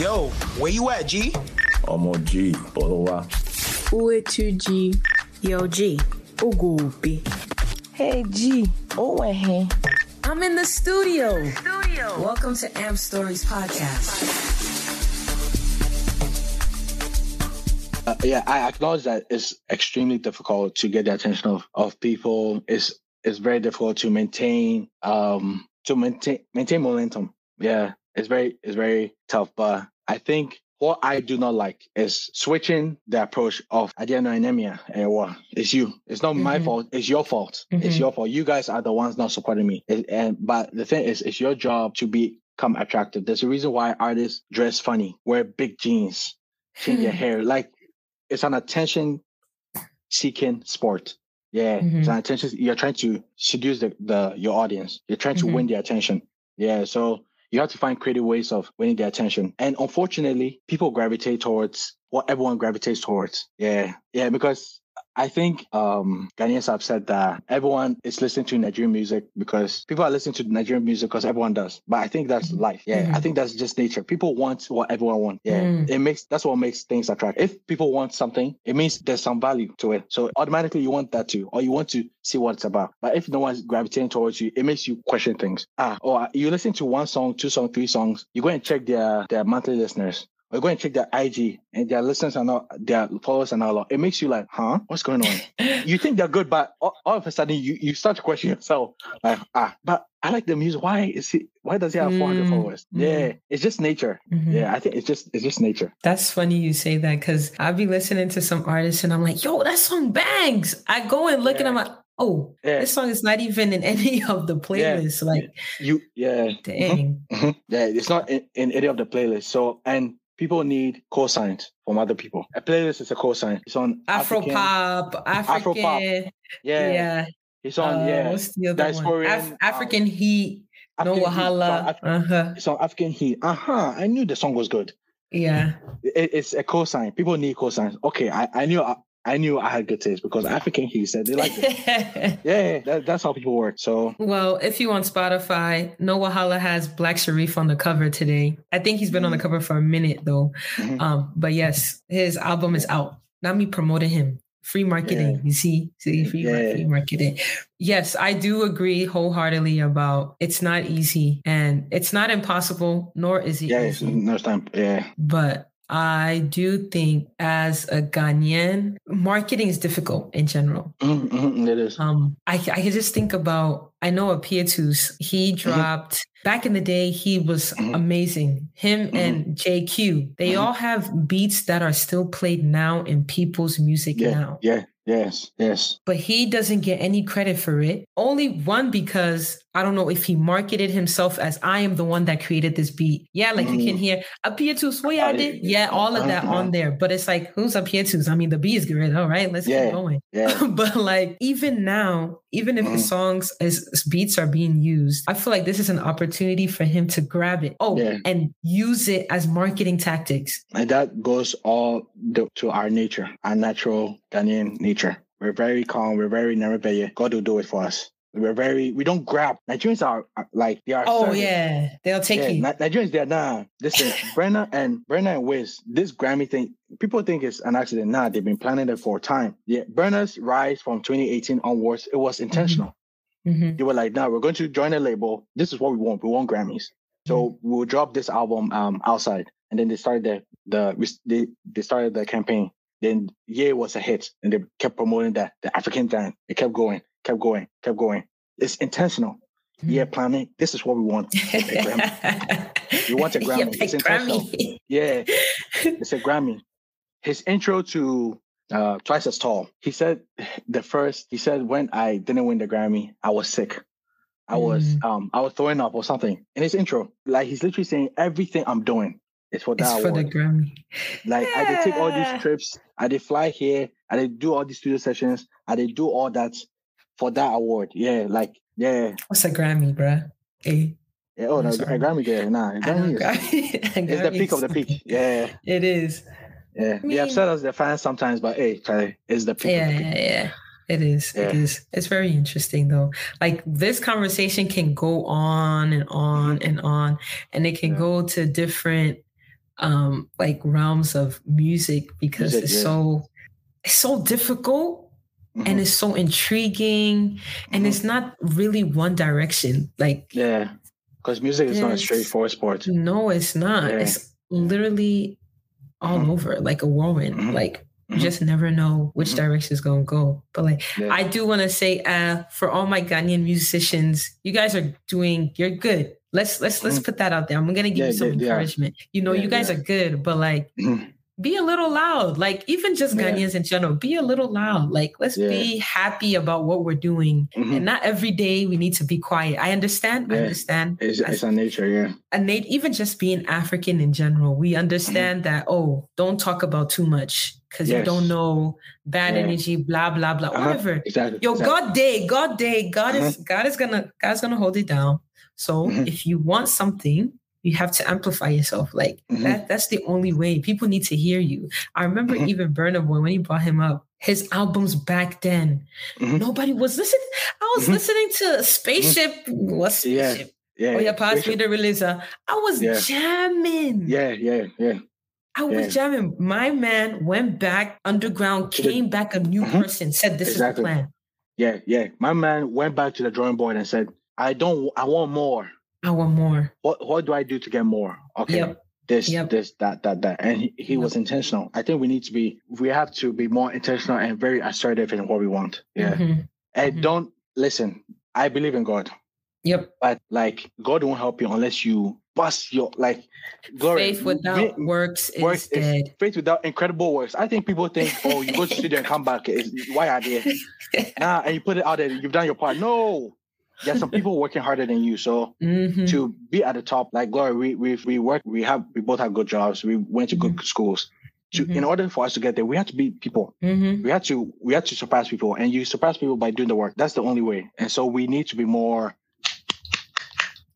Yo, where you at, G? Ọmọ G, bọ̀rọ̀ wa. Uetuji. Yo, G. Ugupi. Hey G, oh eh. I'm in the studio. Studio. Welcome to Amp Stories Podcast. Uh, yeah, I acknowledge that it's extremely difficult to get the attention of, of people. It's it's very difficult to maintain um to maintain maintain momentum. Yeah, it's very it's very tough. But I think what I do not like is switching the approach of what it's you. It's not my Mhm. fault. It's your fault. It's Mhm. your fault. You guys are the ones not supporting me. It- and but the thing is, it's your job to become attractive. There's a reason why artists dress funny, wear big jeans, change their hair. Like it's an attention seeking sport. Yeah, it's an attention. You're trying to seduce the, the your audience. You're trying to win their attention. Yeah, so you have to find creative ways of winning their attention. And unfortunately, people gravitate towards what everyone gravitates towards. Yeah, yeah, because I think um Ghanaians have said that everyone is listening to Nigerian music because people are listening to Nigerian music because everyone does. But I think that's life. Yeah, I think that's just nature. People want what everyone wants. Yeah, Mm. it makes that's what makes things attractive. If people want something, it means there's some value to it. So automatically you want that too, or you want to see what it's about. But if no one's gravitating towards you, it makes you question things. Ah, or you listen to one song, two songs, three songs. You go and check their their monthly listeners. Or go and check their IG and their listeners are not their followers are not a lot. It makes you like, huh? What's going on? you think they're good, but all, all of a sudden you, you start to question yourself. Like, ah, but I like the music. Why is he why does he have 400 Mm, followers? Yeah, it's just nature. Mhm. Yeah, I think it's just it's just nature. That's funny you say that because I'll be listening to some artists and I'm like, yo, that song bangs. I go and look and I'm like, oh, Yeah. this song is not even in any of the playlists. Like, You yeah. dang. Mhm. Yeah, it's not in, in any of the playlists. So and people need cosigns from other people. A playlist is a cosign. It's on Afro African- pop, African. Afropop. Yeah. Yeah. It's on Uh, yeah. What's the other one? Af- um, African Heat. No African Heat. Wahala. On, Uh-huh. It's on African Heat. Uh-huh. I knew the song was good. Yeah. It, it's a cosign. People need cosigns. Okay, I, I knew I, knew I had good taste because African Heat said they like it. yeah, that, that's how people work. So Well, if you on Spotify, No Wahala has Black Sherif on the cover today. I think he's been on the cover for a minute though. Mhm. Um, but yes, his album is out. Not me promoting him. Free marketing. You see, see, free, Yeah. free marketing. Yes, I do agree wholeheartedly about it's not easy and it's not impossible, nor is it yeah, it's, easy. no time. Yeah. But I do think as a Ghanaian, marketing is difficult in general. Mhm, it is. Um, I, I could just think about, I know Appietus, he dropped, back in the day, he was Mhm. amazing. Him and JQ, they Mhm. all have beats that are still played now in people's music Yeah. now. Yeah. Yes. Yes. But he doesn't get any credit for it. Only one because I don't know if he marketed himself as I am the one that created this beat. Yeah, like you can Mhm. hear a what I did. Yeah, all of that Uh-huh. on there. But it's like, who's Appietus? I mean, the beat is good. All right, let's Yeah. keep going. Yeah. but like even now, even if Mhm. his songs as beats are being used, I feel like this is an opportunity for him to grab it. Oh, Yeah. and use it as marketing tactics. And that goes all the, to our nature, our natural Ghanaian nature. We're very calm. We're very nerebeye. God will do it for us. We're very, we don't grab. Nigerians are, are like, they are. Oh service. yeah, they'll take Yeah, you. Nigerians, they're nah. Listen, Burna and Burna and Wiz, this Grammy thing, people think it's an accident. Nah, they've been planning it for a time. Yeah, Burna's rise from 2018 onwards, it was intentional. Mhm. They were like, nah, we're going to join a label. This is what we want. We want Grammys. So we'll drop this album um outside. And then they started the the they, they started the campaign. Then yeah was a hit and they kept promoting that the African dance. It kept going, kept going, kept going. It's intentional. Yeah, planning. This is what we want. You want a Grammy. Yeah, It's a intentional. Grammy. Yeah, it's a Grammy. His intro to uh, Twice as Tall. He said the first. He said when I didn't win the Grammy, I was sick. I was Mm. um I was throwing up or something. In his intro, like he's literally saying everything I'm doing is for that It's for the. Grammy. like I did take all these trips. I did fly here. I did do all these studio sessions. I did do all that for that award. Yeah, like yeah. What's a Grammy, bruh? Hey, yeah oh, no, a. Grammy, yeah, nah, a Grammy is, it's the peak of the peak. Yeah, It is. yeah. I They upset us, the fans sometimes, but hey, it's the peak. Yeah, of the peak. yeah, yeah. It is. Yeah. is. It's very interesting though. Like this conversation can go on and on and on, and it can Yeah. go to different um like realms of music because Music, it's yeah. so it's so difficult Mhm. and it's so intriguing and Mhm. it's not really one direction like yeah, because music is not a straightforward sport. no it's not Yeah. it's literally all Mhm. over like a whirlwind Mhm. like you Mhm. just never know which Mhm. direction is going to go but like Yeah. i do want to say uh for all my ghanaian musicians you guys are doing you're good let's let's let's put that out there i'm gonna give Yeah, you some yeah, encouragement you know you guys are good but like. be a little loud like even just Yeah. ghanaians in general be a little loud like let's Yeah. be happy about what we're doing Mhm. and not every day we need to be quiet i understand i understand It's, As- it's our nature, yeah. and they even just being African in general, we understand that oh, don't talk about too much because you don't know bad Yeah. energy, blah blah blah, Uh-huh. whatever. Exactly. Yo, exactly. God day, God day, God is God is gonna God's gonna hold it down. So Mhm. if you want something, you have to amplify yourself. Like Mhm. that. That's the only way. People need to hear you. I remember Mhm. even Burna Boy when he brought him up. His albums back then, Mhm. nobody was listening. I was Mhm. listening to Spaceship. What's Yeah. Spaceship? Yeah. Oh yeah, pass me Spaceship- the releaser. I was Yeah. jamming. Yeah, yeah, yeah. I was yeah. jamming. My man went back underground, came back a new Mhm. person, said this Exactly. is the plan. Yeah, yeah. My man went back to the drawing board and said, I don't I want more. I want more. What what do I do to get more? Okay. Yep. This, Yep. this, that, that, that. And he, he Yep. was intentional. I think we need to be we have to be more intentional and very assertive in what we want. Yeah. Mhm. And Mhm. don't listen, I believe in God. Yep. But like God won't help you unless you bust your like glory. Faith without works is works is dead. faith without incredible works. I think people think, oh, you go to the studio and come back. Is why are they? Nah, and you put it out there. You've done your part. No, there's some people working harder than you. So Mhm. to be at the top, like Glory, we we we work. We have we both have good jobs. We went to good schools. To in Mhm. order for us to get there, we had to beat people. Mhm. We had to we had to surpass people, and you surpass people by doing the work. That's the only way. And so we need to be more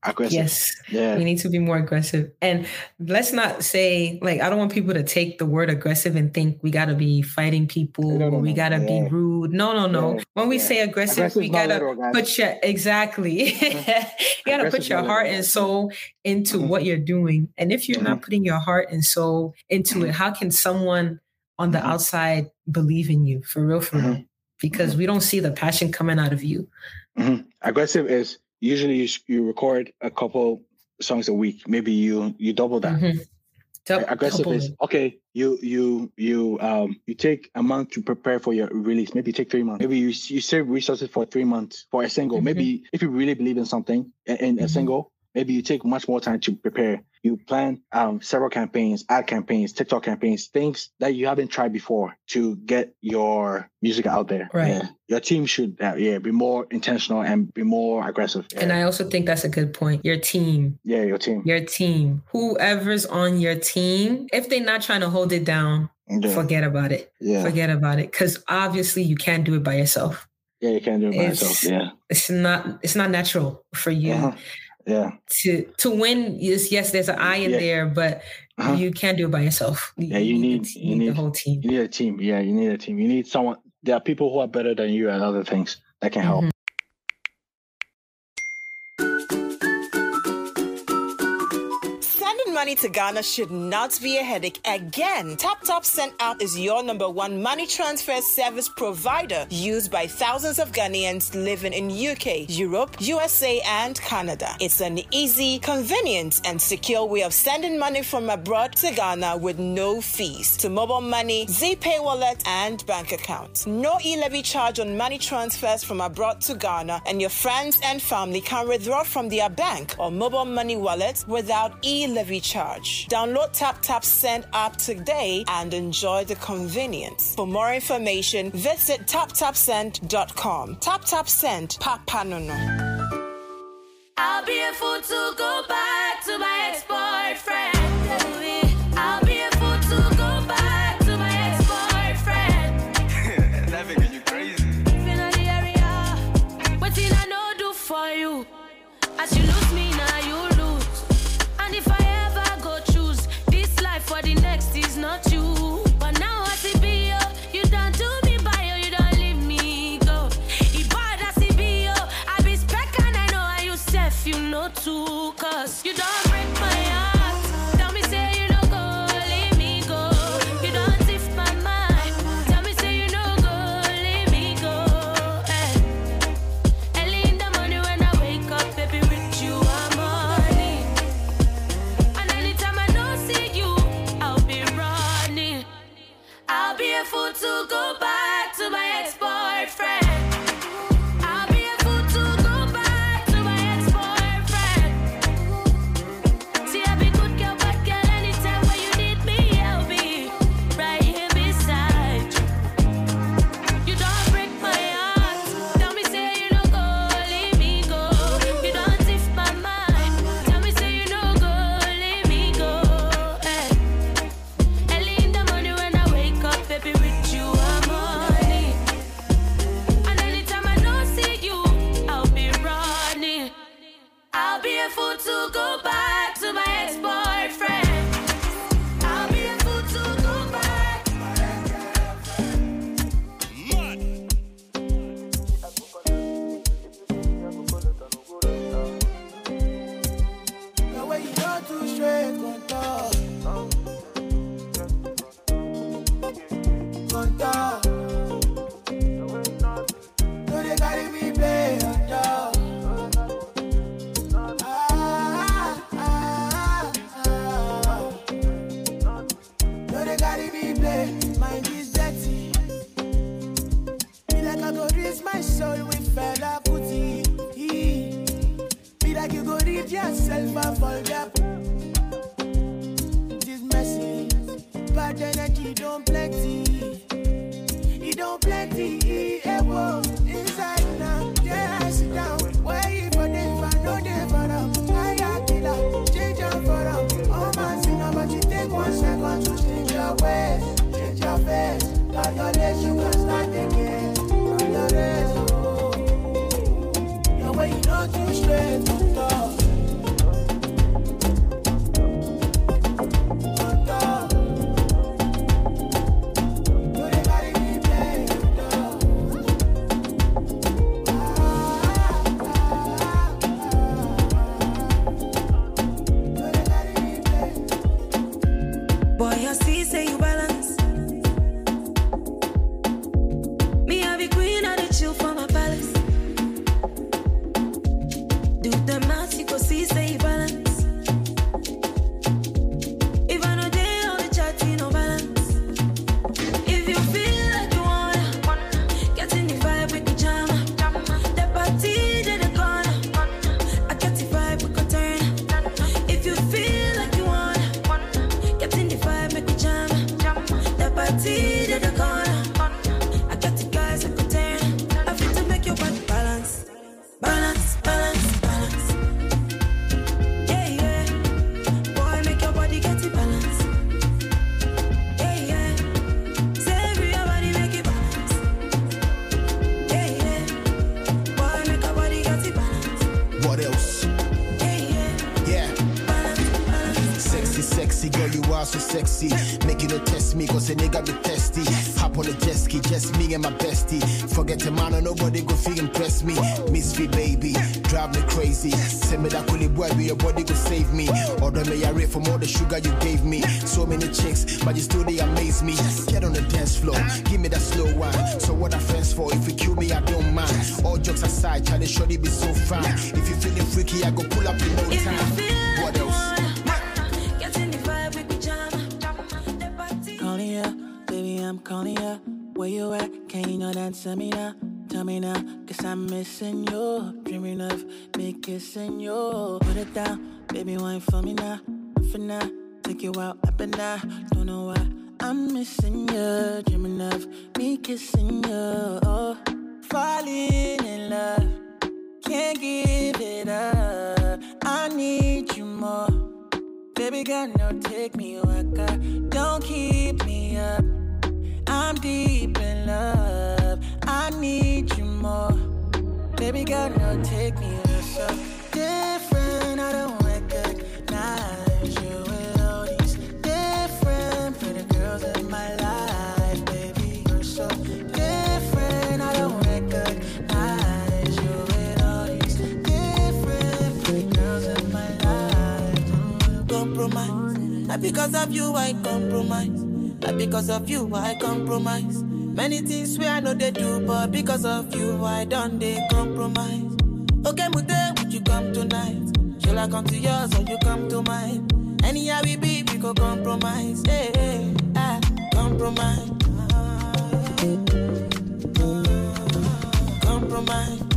aggressive. Yes. Yeah. We need to be more aggressive. And let's not say, like, I don't want people to take the word aggressive and think we got to be fighting people No, no, or we got to be rude. No, no, no. Yeah. When we Yeah. say aggressive, Aggressive we got to literal, put your, exactly. you got to Aggressive put your heart and soul into Mhm. what you're doing. And if you're not putting your heart and soul into it, how can someone on the Mhm. outside believe in you for real, for real? Mhm. Because we don't see the passion coming out of you. Mhm. Aggressive is usually you, you record a couple songs a week. Maybe you you double that. Mhm. Dou- aggressive double is okay. You you you um you take a month to prepare for your release. Maybe take three months. Maybe you you save resources for three months for a single. Mhm. Maybe if you really believe in something in, in a Mhm. single, maybe you take much more time to prepare. You plan um several campaigns, ad campaigns, TikTok campaigns, things that you haven't tried before to get your music out there. Right. Yeah. Your team should uh, yeah be more intentional and be more aggressive. Yeah. And I also think that's a good point. Your team, yeah, your team. your team, whoever's on your team, if they're not trying to hold it down, Yeah. forget about it. Yeah. Forget about it. Because obviously you can't do it by yourself. yeah, you can't do it by It's- yourself. Yeah. It's not it's not natural for you Uh-huh. Yeah. to to win. Yes, yes, there's an eye in Yeah. there, but Uh-huh. you can't do it by yourself. Yeah, you the need- team, you need- the whole team. You need a team. Yeah, you need a team. You need someone. There are people who are better than you at other things that can help. Mhm. Money to Ghana should not be a headache again. TapTap Send App is your number one money transfer service provider used by thousands of Ghanaians living in UK, Europe, USA, and Canada. It's an easy, convenient, and secure way of sending money from abroad to Ghana with no fees to mobile money, Zeepay wallet, and bank account. No e-levy charge on money transfers from abroad to Ghana, and your friends and family can withdraw from their bank or mobile money wallet without e-levy charge. Download Tap Tap Send app today and enjoy the convenience. For more information, visit taptapsend.com. Tap Tap Send, Papa Nono. I'll be a fool to go back to my ex-boyfriend. Make you no test me, cause a nigga be testy. Hop on the jet ski, just me and my bestie. Forget the man, or nobody go feel impress me. Misfit baby, drive me crazy. Send me that coolie boy, be your body go save me. Order me a rate from all the sugar you gave me. So many chicks, but you still they amaze me. Get on the dance floor, give me that slow one. So what are friends for? If you kill me, I don't mind. All jokes aside, Charlie Shorty be so fine. If you feeling freaky, I go pull up in no time. What else? Calling ya. Where you at? Can you not answer me now? Tell me now, cause I'm missing you. Dreaming of me kissing you. Put it down, baby, wine for me now. For now, take you out up and down. Don't know why I'm missing you. Dreaming of me kissing you. Oh, falling in love. Can't give it up. I need you more. Baby girl, no, take me waka. Don't keep me up. Love. I need you more. Baby girl, no, take me you're so different. I don't recognize you with all these different pretty girls in my life. Baby, you're so different. I don't recognize you with all these different pretty girls in my life. Mm, compromise. Not because of you, I compromise. Not because of you, I compromise. Many things we I know they do, but because of you, I done they compromise. Okay, Mute, would you come tonight? Shall I come to yours or you come to mine? Anyhow we be, we go compromise. Hey, hey, ah. Compromise. Compromise.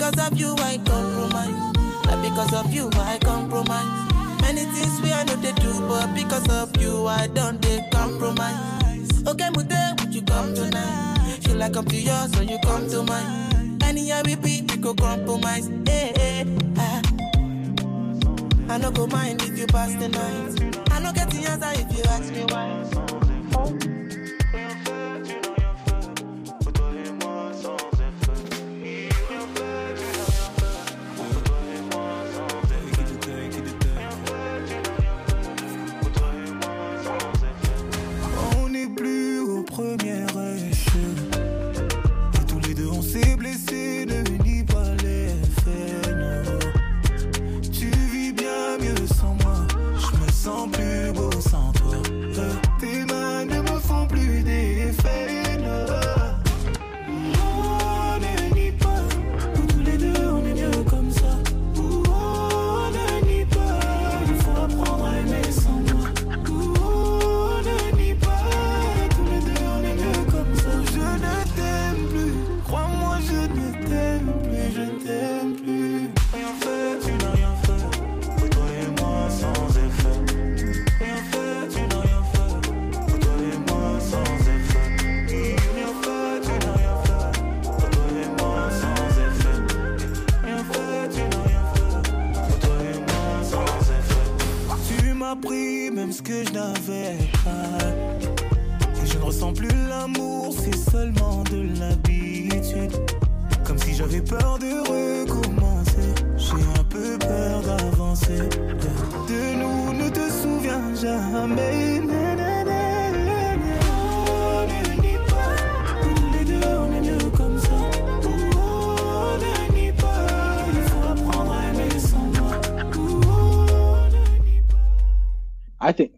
Because of you, I compromise. Not because of you, I compromise. Many things we I know they do, but because of you, I don't they compromise. Okay, Mute, would you come tonight? Should I come to yours or you come to mine? Anyhow we be, we go compromise. Hey, hey, ah. I no go mind if you pass the night. I no get the answer if you ask me why.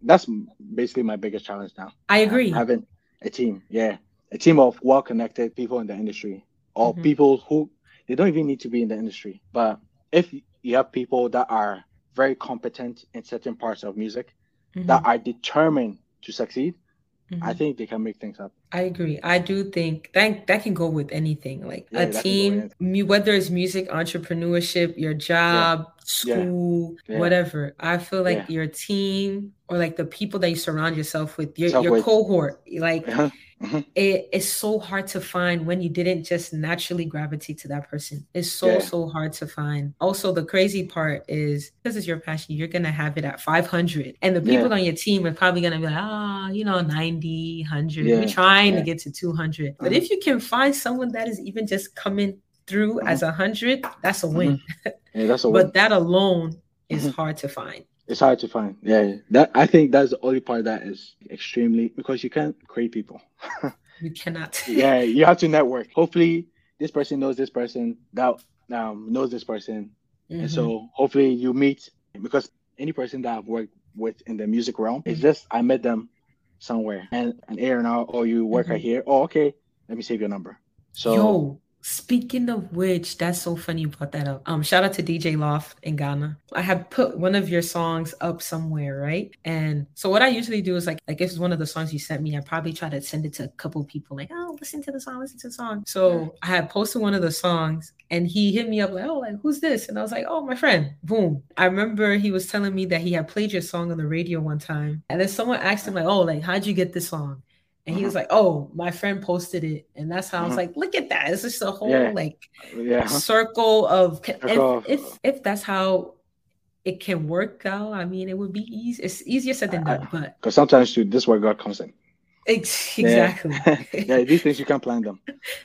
That's basically my biggest challenge now. I agree. Having a team, yeah, a team of well-connected people in the industry, or Mhm. people who they don't even need to be in the industry, but if you have people that are very competent in certain parts of music that Mhm. are determined to succeed, I Mhm. think they can make things happen. I agree. I do think that that can go with anything, like Yeah, a that can go with team, whether it's music, entrepreneurship, your job, school, Yeah. whatever. I feel like Yeah. your team or like the people that you surround yourself with, your your cohort, like Uh-huh. Mhm. it's so hard to find when you didn't just naturally gravitate to that person. It's so Yeah. so hard to find. Also, the crazy part is this is your passion, you're gonna have it at 500, and the people Yeah. on your team are probably gonna be like, ah, you know, 90, 100. Yeah, We're trying to get to 200. But Mhm. if you can find someone that is even just coming through Mhm. as a hundred, that's a win. Yeah, that's a win. But that alone is Mhm. hard to find. It's hard to find. Yeah, that I think that's the only part that is extremely because you can't create people. You cannot. yeah, you have to network. Hopefully, this person knows this person that um, knows this person, and Mhm. so hopefully you meet because any person that I've worked with in the music realm, it's Mhm. just I met them somewhere and an A and R, or you work Mhm. right here. Oh, okay, let me save your number. So Yo, speaking of which, that's so funny you brought that up. Um, shout out to DJ Loft in Ghana. I have put one of your songs up somewhere, right? And so what I usually do is like, like if it's one of the songs you sent me, I probably try to send it to a couple people, like, oh, listen to the song, listen to the song. So I had posted one of the songs, and he hit me up like, oh, like who's this? And I was like, oh, my friend. Boom. I remember he was telling me that he had played your song on the radio one time, and then someone asked him like, oh, like how'd you get this song? And he was like, "Oh, my friend posted it," and that's how I was Mhm. like, "Look at that! It's just a whole Yeah. like yeah, circle of if, Circle if if that's how it can work out. I mean, it would be easy. It's easier said than done, but because sometimes too, this is where God comes in. ex- Yeah. exactly, yeah, these things you can't plan them.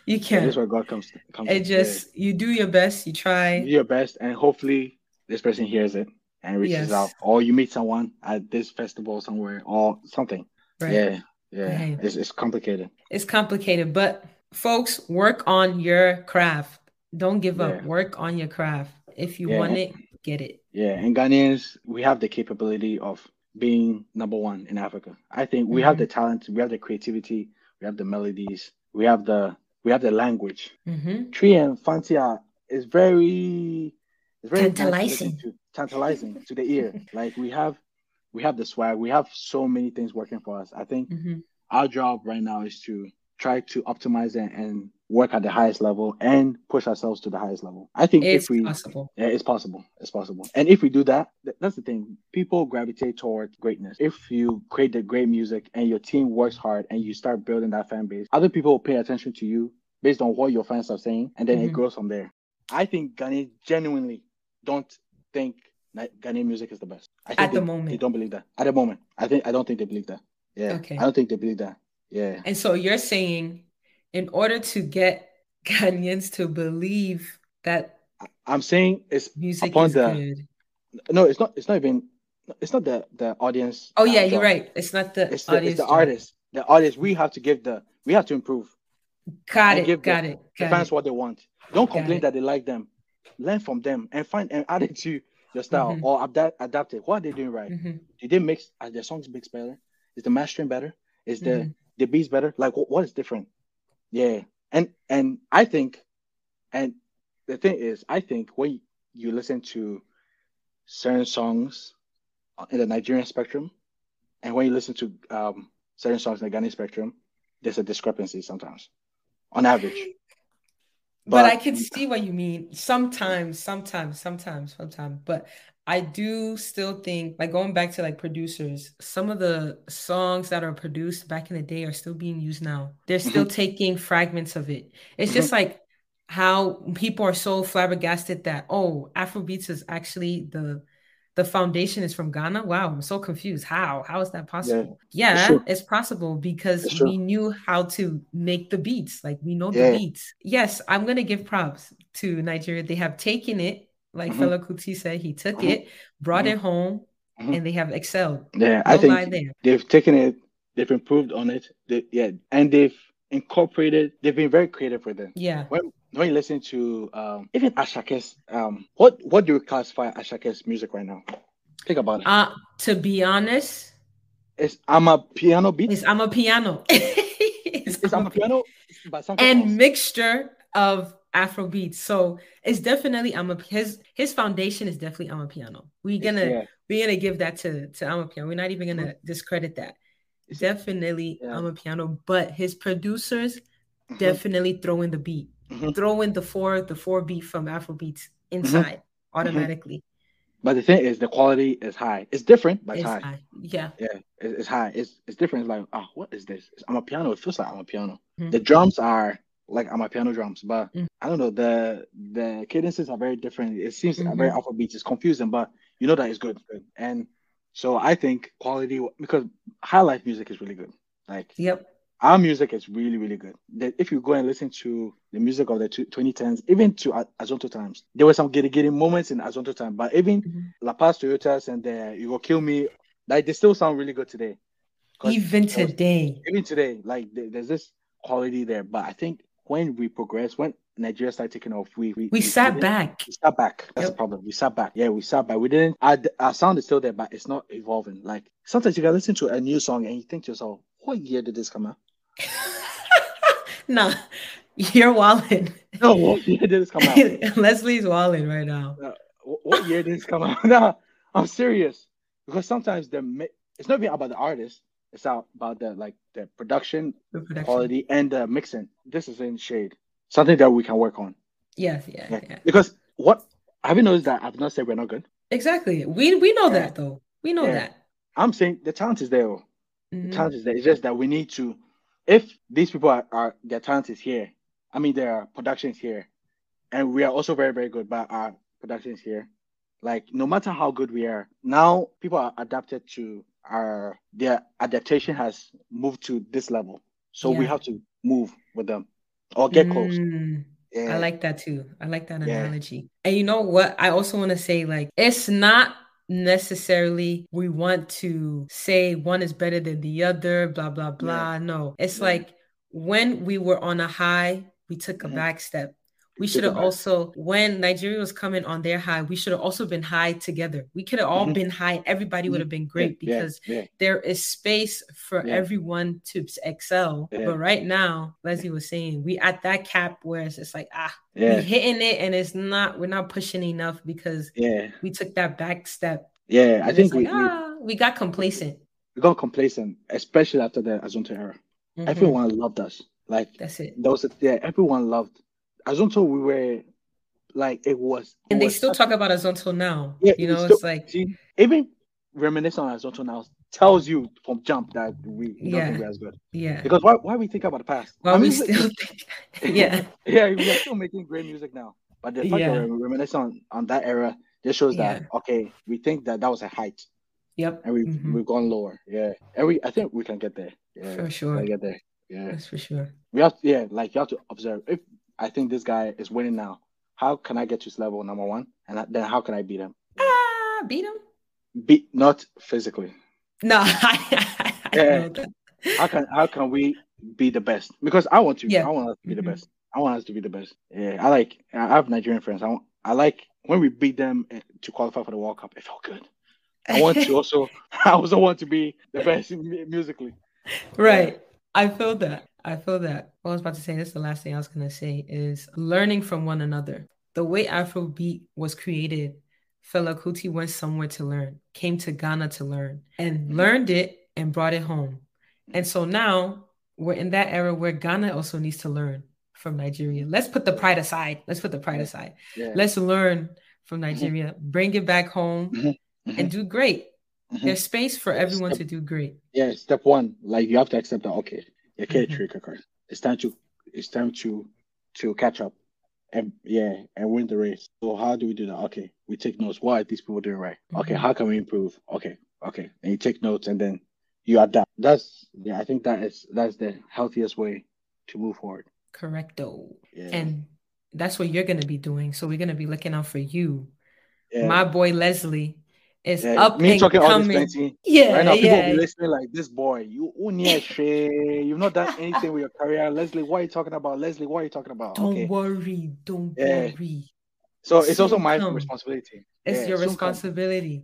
you Yeah, can. this is where God comes. comes It in. just you do your best, you try. do your best, and hopefully this person hears it and reaches Yes. out, or you meet someone at this festival somewhere, or something. Right. Yeah, yeah, Right. it's it's complicated. It's complicated, but folks, work on your craft. Don't give up. Yeah. Work on your craft. If you Yeah. want it, get it. Yeah, and Ghanaians, we have the capability of being number one in Africa. I think we have Mhm. the talent, we have the creativity, we have the melodies, we have the we have the language. hmm Twi and Fante is very it's very Tantalizing. to, tantalizing to the ear. Like we have we have the swag, we have so many things working for us. I think hmm our job right now is to try to optimize it and work at the highest level and push ourselves to the highest level. I think It's if we possible. yeah, it's possible. It's possible. And if we do that, th- that's the thing. People gravitate toward greatness. If you create the great music and your team works hard and you start building that fan base, other people will pay attention to you based on what your fans are saying, and then Mhm. it grows from there. I think Ghanaians genuinely don't think Ghanaian music is the best. I think At the they- moment. they don't believe that. At the moment, I think I don't think they believe that. Yeah, Okay. I don't think they believe that. Yeah, And so you're saying, in order to get Ghanaians to believe that I'm saying it's music upon is the good. no. It's not. It's not even. It's not the the audience. Oh yeah, you're right. It's not the it's the, it's the job. artist. The artist, we have to give the, we have to improve. Got it. give Got the, it. The fans it. what they want. Don't complain that they like them. Learn from them and find and add it to your style Mhm. or adapt adapt it. What are they doing right? Mhm. Did they mix? Are their songs mixed better? Is the mastering better? Is the Mhm. the beats better? Like what, what is different? Yeah, and and I think, and the thing is, I think when you listen to certain songs in the Nigerian spectrum, and when you listen to um, certain songs in the Ghanaian spectrum, there's a discrepancy sometimes, on average. But, I can see what you mean. Sometimes, sometimes, sometimes, sometimes. But I do still think, like going back to like producers, some of the songs that are produced back in the day are still being used now. They're still mm-hmm. taking fragments of it. It's just mm-hmm. like how people are so flabbergasted that oh, Afrobeats is actually the the foundation is from Ghana. Wow, I'm so confused. How? How is that possible? Yeah, Yeah, it's it's possible because true. we knew how to make the beats. Like we know Yeah. the beats. Yes, I'm gonna give props to Nigeria. They have taken it, like Mhm. Fela Kuti said, he took Mhm. it, brought Mhm. it home, Mhm. and they have excelled. Yeah, No I think there. they've taken it, they've improved on it. They, yeah, and they've incorporated. They've been very creative with it. Yeah. When when you listen to um, even Asake's, um, what what do you classify Asake's music right now? Think about it. Uh to be honest, It's amapiano beat. it's amapiano. it's It's amapiano, but and else. mixture of Afro beats. So it's definitely I'm a his his foundation is definitely amapiano. We're gonna yeah. we're gonna give that to to amapiano. We're not even gonna discredit that. It's- Definitely Yeah. amapiano, but his producers Mhm. definitely throw in the beat, Mhm. throw in the four the four beat from Afro beats Mm-hmm. inside automatically. But the thing is, the quality is high. It's different, but It's it's high. high. Yeah. Yeah, it- it's high. It's it's different. It's like, oh, what is this? It's, amapiano. It feels like amapiano. Mhm. The drums are like amapiano drums, but Mm. I don't know. The the cadences are very different. It seems very Afrobeats. It's confusing, but you know that it's good. good. And so I think quality because high life music is really good. Like Yep. Our music is really really good. That if you go and listen to the music of the 2010s, even to Azonto times, there were some getting getting moments in Azonto time, but even Mhm. La Paz Toyotas and the You Go Kill Me, like they still sound really good today. Even was- today. even today, like there- there's this quality there. But I think when we progress, when Nigeria started taking off, we we, We sat didn't- back. We sat back. That's Yep. the problem. We sat back. Yeah, we sat back. We didn't. Our, our sound is still there, but it's not evolving. Like sometimes you can listen to a new song and you think to yourself, "What year did this come out?" nah, you're walling. No, what year did this come out? Lesléy's walling right now. Uh, wh- what year did this come out? no, I'm serious. Because sometimes the it's not even about the artist. It's out about the like the production The production. quality and the mixing. This is in shade. Something that we can work on. Yes, yeah, Yeah. yeah. Because what have you noticed that I've not said we're not good? Exactly. We we know Yeah. that though. We know Yeah. that. I'm saying the talent is there. oh. The mm-hmm. talent is there. It's just that we need to if these people are, are their talent is here, I mean their production is here, and we are also very, very good, but our productions here. Like no matter how good we are, now people are adapted to our their adaptation has moved to this level. So we have to move with them or get close. Mm, Yeah. I like that too. I like that Yeah. analogy. And you know what? I also want to say like it's not necessarily we want to say one is better than the other, blah blah blah. No. It's Yeah. like when we were on a high, we took a back step. We should have also, when Nigeria was coming on their high, we should have also been high together. We could have all Mhm. been high. Everybody would have been great yeah, because yeah. there is space for Yeah. everyone to excel. Yeah. But right now, Lesléy was saying, we at that cap where it's just like, ah, we Yeah. hitting it and it's not, we're not pushing enough because Yeah. we took that back step. Yeah. I think we, like, we, ah, we got complacent. we got complacent, especially after the Azonto era. Mhm. Everyone loved us. Like That's it. there was a, yeah, everyone loved Azonto. We were like it was, it And they was still such talk about Azonto now. Yeah, you know, still- it's like, see, even reminiscing on Azonto now tells you from jump that we don't Yeah. think we're as good. yeah. Because why why we think about the past? Well, I we mean, still think, yeah. yeah, we are still making great music now. But the fact Yeah. that we're reminiscing on, on that era just shows that okay, we think that that was a height, Yep. and we Mhm. we've gone lower. Yeah, and we I think we can get there. Yeah, For sure. get there. Yeah, That's for sure. we have to, yeah, like you have to observe. If I think this guy is winning now, how can I get to his level number one, and then how can I beat him? Ah, beat him? Beat not physically. No, I, I Yeah. How can how can we be the best? Because I want to. Yeah. I want us to be Mhm. the best. I want us to be the best. Yeah, I like. I have Nigerian friends. I want, I like when we beat them eh, to qualify for the World Cup. It felt good. I want to also. I also want to be the best musically. Right. I feel that. I feel that. What I was about to say, this is the last thing I was going to say, is learning from one another. The way Afrobeat was created, Fela Kuti went somewhere to learn, came to Ghana to learn, and learned it and brought it home. And so now we're in that era where Ghana also needs to learn from Nigeria. Let's put the pride aside. Let's put the pride aside. Yeah. Let's learn from Nigeria, bring it back home, Mhm. and do great. Mhm. There's space for everyone to do great. Yeah. Step one, like you have to accept that. Okay, trick a card. It's time to. It's time to to catch up. and yeah, and win the race. So how do we do that? Okay, we take notes. What are these people doing right? Okay, Mhm. how can we improve? Okay, okay, and you take notes and then you adapt. That's yeah, I think that is that's the healthiest way to move forward. Correcto. Yeah. And that's what you're going to be doing. So we're going to be looking out for you. Yeah. My boy Lesléy is Yeah, up me and talking all this plenty. Yeah, right now, people yeah. will be listening like this boy. You shey. You've not done anything with your career, Lesléy. What are you talking about, Lesléy? What are you talking about? Don't okay, worry. Don't Yeah. worry. so it's also my come. responsibility. It's Yeah, your soon come. responsibility.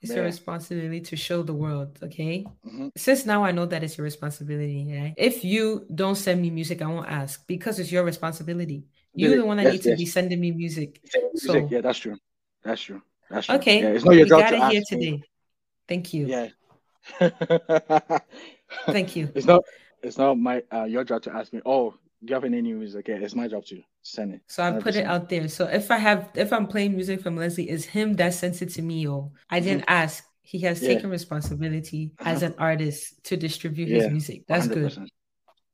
It's your responsibility to show the world, okay? Mhm. Since now I know that it's your responsibility, yeah? If you don't send me music, I won't ask because it's your responsibility. You're the one that Yes, needs to be sending me music. Music, So, yeah, that's true. That's true. That's true. okay, Yeah, it's not your we job got to it here ask me. today. Thank you. Yeah. Thank you. It's not. It's not my uh, your job to ask me. Oh, do you have any new music? Yeah, it's my job to send it. So I put it out there. So if I have, if I'm playing music from Lesléy, it's him that sends it to me. Oh, I didn't ask. He has Mm-hmm. Yeah. taken responsibility as an artist to distribute Yeah, his music. That's good.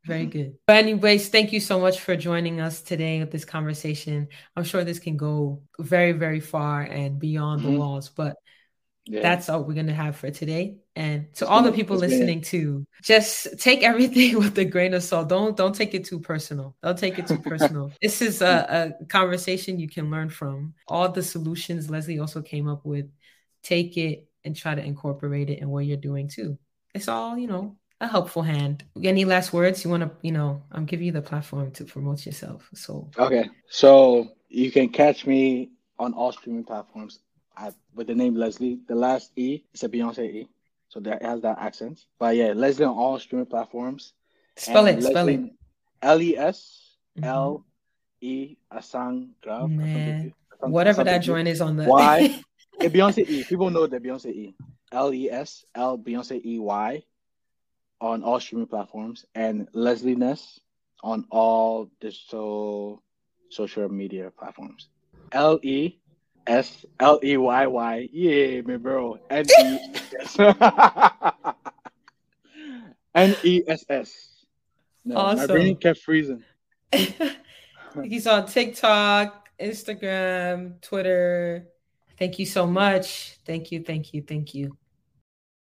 100%. Very good. But anyways, thank you so much for joining us today with this conversation. I'm sure this can go very, very far and beyond the Mhm. walls, but Yeah. that's all we're gonna have for today. And to It's all the people it's listening too, just take everything with a grain of salt. Don't don't take it too personal. Don't take it too personal. this is a, a conversation you can learn from. All the solutions Lesléy also came up with. Take it and try to incorporate it in what you're doing too. It's all, you know, a helpful hand. Any last words you want to, you know, I'm giving you the platform to promote yourself. So Okay, so you can catch me on all streaming platforms at, with the name Lesléy. The last E is a Beyonce E, so that has that accent. But yeah, Lesléy on all streaming platforms. spell And it, spell it. Lesléy- L E S Mhm. L E Asang Grab. Whatever that joint is on the Why? Beyonce E. People know the Beyonce E. L E S L Beyonce E Y on all streaming platforms and Lesléy Ness on all digital social media platforms. L E S L E Y Y. Yeah, my bro. N E S. N E S S. No, my brain kept freezing. He's on TikTok, Instagram, Twitter. Thank you so much. Thank you, thank you, thank you.